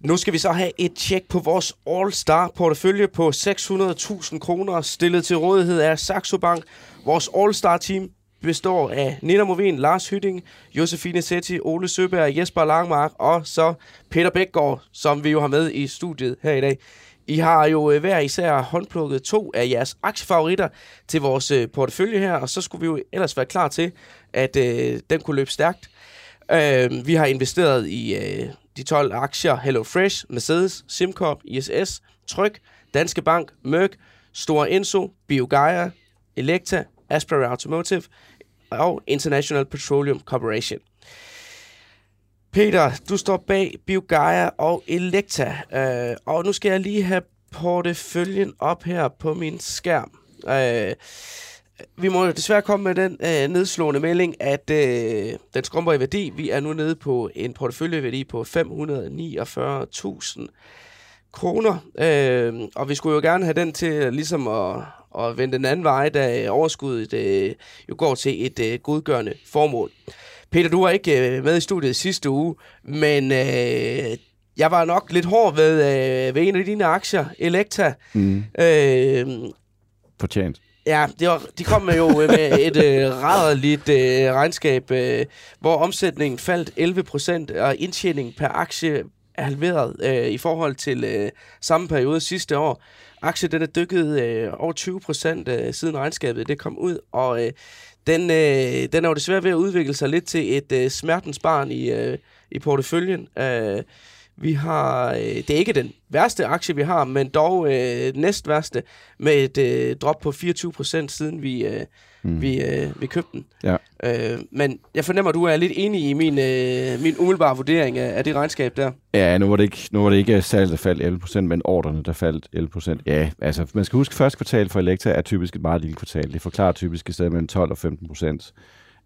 Nu skal vi så have et tjek på vores All-Star-portefølje på 600.000 kroner, stillet til rådighed af Saxo Bank. Vores All-Star-team består af Nina Movin, Lars Hytting, Josefine Setti, Ole Søberg, Jesper Langmark og så Peter Bækgaard, som vi jo har med i studiet her i dag. I har jo øh, hver især håndplukket to af jeres aktiefavoritter til vores øh, portefølje her, og så skulle vi jo ellers være klar til, at øh, den kunne løbe stærkt. Øh, vi har investeret i øh, de 12 aktier HelloFresh, Mercedes, SimCorp, ISS, Tryk, Danske Bank, Merck, Store Enso, BioGaia, Elekta, Aspera Automotive og International Petroleum Corporation. Peter, du står bag BioGaia og Elekta, øh, og nu skal jeg lige have porteføljen op her på min skærm. Øh, vi må jo desværre komme med den øh, nedslående melding, at øh, den skrumper i værdi. Vi er nu nede på en porteføljeværdi på 549.000 kroner, øh, og vi skulle jo gerne have den til ligesom at, at vende den anden vej, da overskuddet øh, jo går til et øh, godgørende formål. Peter, du var ikke øh, med i studiet sidste uge, men øh, jeg var nok lidt hård ved, øh, ved en af dine aktier, Elekta. Mm. Øh, Fortjent. Ja, det var, de kom med jo øh, med et øh, rædderligt øh, regnskab, øh, hvor omsætningen faldt 11 procent, og indtjeningen per aktie er halveret øh, i forhold til øh, samme periode sidste år. Aktien den er dykket øh, over 20 procent øh, siden regnskabet det kom ud, og øh, den, øh, den er jo desværre ved at udvikle sig lidt til et øh, smertens barn i, øh, i porteføljen. Øh, vi har, øh, det er ikke den værste aktie, vi har, men dog øh, næst værste, med et øh, drop på 24 procent, siden vi, øh, mm. vi, øh, vi købte den. Ja. Øh, men jeg fornemmer, at du er lidt enig i min, øh, min umiddelbare vurdering af, af det regnskab der. Ja, nu var det ikke, nu var det ikke salget, der faldt 11 procent, men ordrene, der faldt 11 procent. Ja, altså man skal huske, at første kvartal for Elektra er typisk et meget lille kvartal. Det forklarer typisk i stedet mellem 12 og 15 procent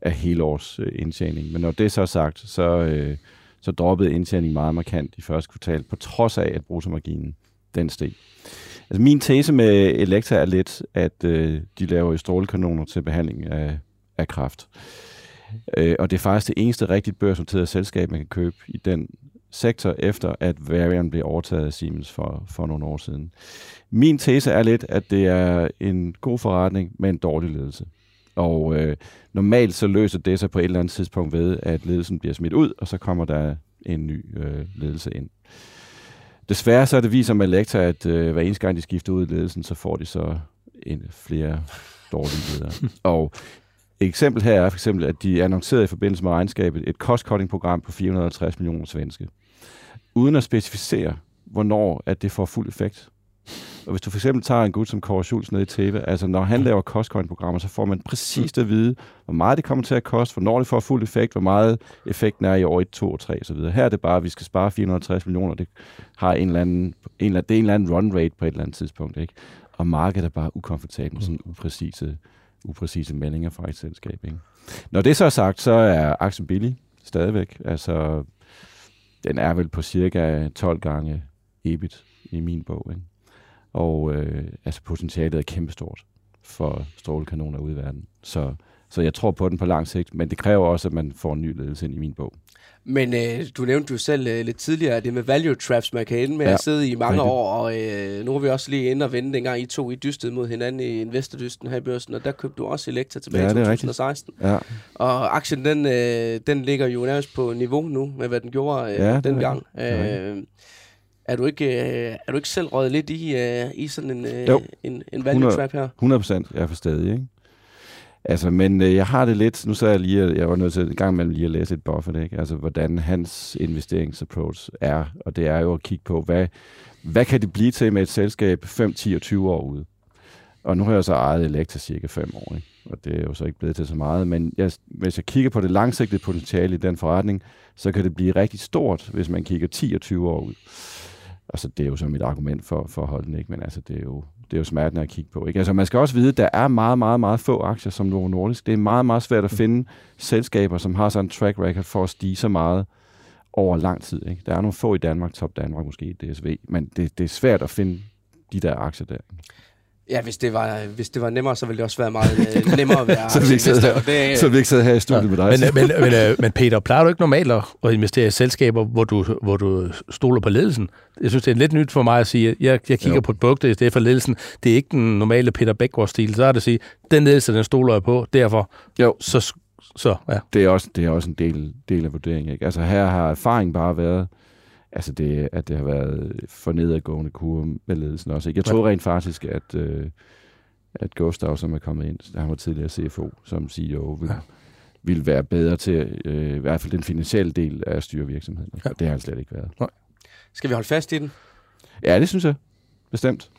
af hele års øh, indtjening. Men når det så er sagt, så... Øh, så droppede indtjeningen meget markant i første kvartal, på trods af, at bruttomarginen den steg. Altså min tese med Elektra er lidt, at øh, de laver strålekanoner til behandling af, af kræft. Øh, og det er faktisk det eneste rigtigt børsnoterede selskab, man kan købe i den sektor, efter at Varian blev overtaget af Siemens for, for nogle år siden. Min tese er lidt, at det er en god forretning med en dårlig ledelse. Og øh, normalt så løser det sig på et eller andet tidspunkt ved, at ledelsen bliver smidt ud, og så kommer der en ny øh, ledelse ind. Desværre så er det viser med Elektra, at øh, hver eneste gang de skifter ud i ledelsen, så får de så en, flere dårlige ledere. og et eksempel her er for eksempel, at de annoncerede i forbindelse med regnskabet et cost-cutting-program på 450 millioner svenske, uden at specificere, hvornår at det får fuld effekt. Og hvis du for eksempel tager en gut som Kåre Schultz ned i TV, altså når han laver cost-programmer, så får man præcis at vide, hvor meget det kommer til at koste, hvornår det får fuld effekt, hvor meget effekten er i år 1, 2 og 3 osv. Her er det bare, at vi skal spare 450 millioner, det har en eller anden, en, det er en eller anden run rate på et eller andet tidspunkt. Ikke? Og markedet er bare ukomfortabelt med sådan upræcise, upræcise meldinger fra et selskab. Ikke? Når det så er sagt, så er aktien billig stadigvæk. Altså, den er vel på cirka 12 gange EBIT i min bog. Ikke? Og øh, altså potentialet er kæmpestort for strålekanoner ude i verden. Så, så jeg tror på den på lang sigt, men det kræver også, at man får en ny ledelse ind i min bog. Men øh, du nævnte jo selv øh, lidt tidligere, det med value traps, man kan ende med ja, at sidde i mange rigtigt. år, og øh, nu har vi også lige inde og vende, dengang I to I dystede mod hinanden i investordysten her i børsen, og der købte du også Elektra tilbage ja, i 2016. Ja. Og aktien, den, øh, den ligger jo nærmest på niveau nu, med hvad den gjorde øh, ja, dengang. Øh, er du ikke, øh, er du ikke selv røget lidt i, øh, i sådan en, øh, en, en value 100, trap her? 100 procent, jeg er for stadig, ikke? Altså, men øh, jeg har det lidt, nu så jeg lige, jeg var nødt til en gang imellem lige at læse et Buffett, ikke? Altså, hvordan hans investeringsapproach er, og det er jo at kigge på, hvad, hvad kan det blive til med et selskab 5, 10 og 20 år ude? Og nu har jeg så ejet Elektra cirka fem år, ikke? og det er jo så ikke blevet til så meget. Men jeg, hvis jeg kigger på det langsigtede potentiale i den forretning, så kan det blive rigtig stort, hvis man kigger 10 og 20 år ud. Altså, det er jo så mit argument for, for at holde den, ikke? men altså, det er jo, det er jo smertende at kigge på. Ikke? Altså, man skal også vide, at der er meget, meget, meget få aktier som Novo Nordisk. Det er meget, meget svært at finde selskaber, som har sådan en track record for at stige så meget over lang tid. Ikke? Der er nogle få i Danmark, Top Danmark måske, DSV, men det, det er svært at finde de der aktier der. Ja, hvis det var, hvis det var nemmere, så ville det også være meget øh, nemmere at være så, vi ikke sidder, her, det, så vi ikke sidder her i studiet ja. med dig. Men, men, men, øh, men Peter, plejer du ikke normalt at investere i selskaber, hvor du, hvor du stoler på ledelsen? Jeg synes, det er lidt nyt for mig at sige, jeg, jeg kigger jo. på et bugt, det er for ledelsen. Det er ikke den normale Peter Bækgaard-stil. Så er det at sige, den ledelse, den stoler jeg på, derfor jo. så så, ja. Det er også, det er også en del, del af vurderingen. Ikke? Altså her har erfaring bare været, altså det, at det har været for nedadgående kurve med ledelsen også. Ikke? Jeg tror rent faktisk, at, øh, at Gustav, som er kommet ind, han var tidligere CFO som CEO, vil, ja. vil være bedre til øh, i hvert fald den finansielle del af styrevirksomheden. Ja. Det har han slet ikke været. Nej. Skal vi holde fast i den? Ja, det synes jeg. Bestemt.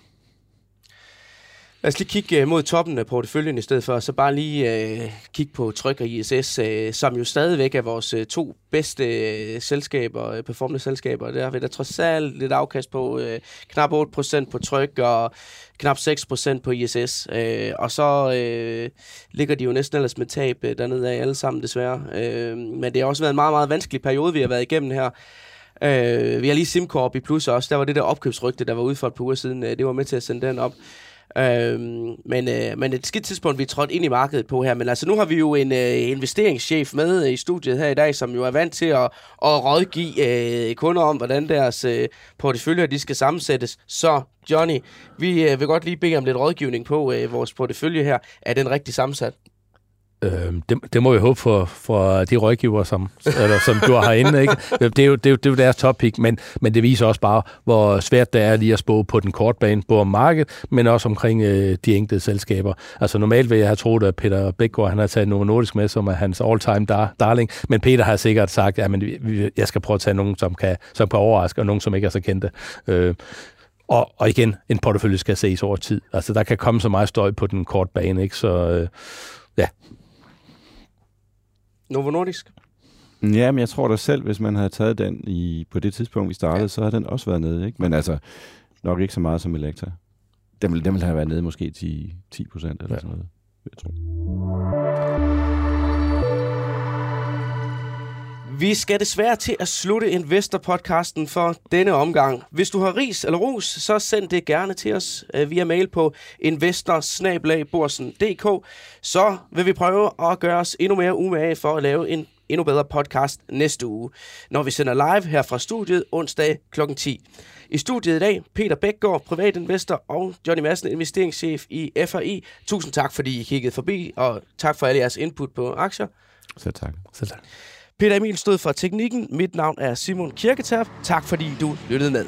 Lad os lige kigge øh, mod toppen af porteføljen i stedet for, så bare lige øh, kigge på Tryk og ISS, øh, som jo stadigvæk er vores øh, to bedste øh, selskaber, øh, performende selskaber. Der har vi da trods alt lidt afkast på øh, knap 8% på Tryk og knap 6% på ISS. Øh, og så øh, ligger de jo næsten ellers med tab øh, dernede af alle sammen desværre. Øh, men det har også været en meget, meget vanskelig periode, vi har været igennem her. Øh, vi har lige SimCorp i plus også. Der var det der opkøbsrygte, der var ude for et par uger siden. Øh, det var med til at sende den op. Øhm, men, øh, men et skidt tidspunkt, vi er trådt ind i markedet på her. Men altså, nu har vi jo en øh, investeringschef med i studiet her i dag, som jo er vant til at, at rådgive øh, kunder om, hvordan deres øh, porteføljer de skal sammensættes. Så Johnny, vi øh, vil godt lige bede om lidt rådgivning på øh, vores portefølje her. Er den rigtig sammensat? Øh, det, det må vi håbe for, for de rådgiver, som, eller, som du har herinde. Ikke? Det, er jo, det, er jo, det er jo deres topic, men, men det viser også bare, hvor svært det er lige at spå på den korte bane, både om markedet, men også omkring øh, de enkelte selskaber. Altså normalt vil jeg have troet, at Peter Bækgaard, han har taget Novo Nordisk med, som er hans all-time dar- darling, men Peter har sikkert sagt, at jeg skal prøve at tage nogen, som kan, som kan overraske, og nogen, som ikke er så kendte. Øh, og, og igen, en portefølje skal ses over tid. Altså, der kan komme så meget støj på den korte bane, ikke? Så øh, ja, Novo Nordisk? Ja, men jeg tror da selv, hvis man havde taget den i, på det tidspunkt, vi startede, ja. så havde den også været nede. Ikke? Men altså, nok ikke så meget som Elektra. Den ville, den ville have været nede måske 10, 10 procent eller ja. sådan noget, jeg tror. Vi skal desværre til at slutte Investor-podcasten for denne omgang. Hvis du har ris eller ros, så send det gerne til os øh, via mail på investor Så vil vi prøve at gøre os endnu mere umage for at lave en endnu bedre podcast næste uge, når vi sender live her fra studiet onsdag kl. 10. I studiet i dag, Peter Bækgaard, privatinvestor, og Johnny Madsen, investeringschef i FRI. Tusind tak, fordi I kiggede forbi, og tak for alle jeres input på aktier. Selv tak. Selv tak. Peter Emil stod for teknikken. Mit navn er Simon Kirketerp. Tak fordi du lyttede med.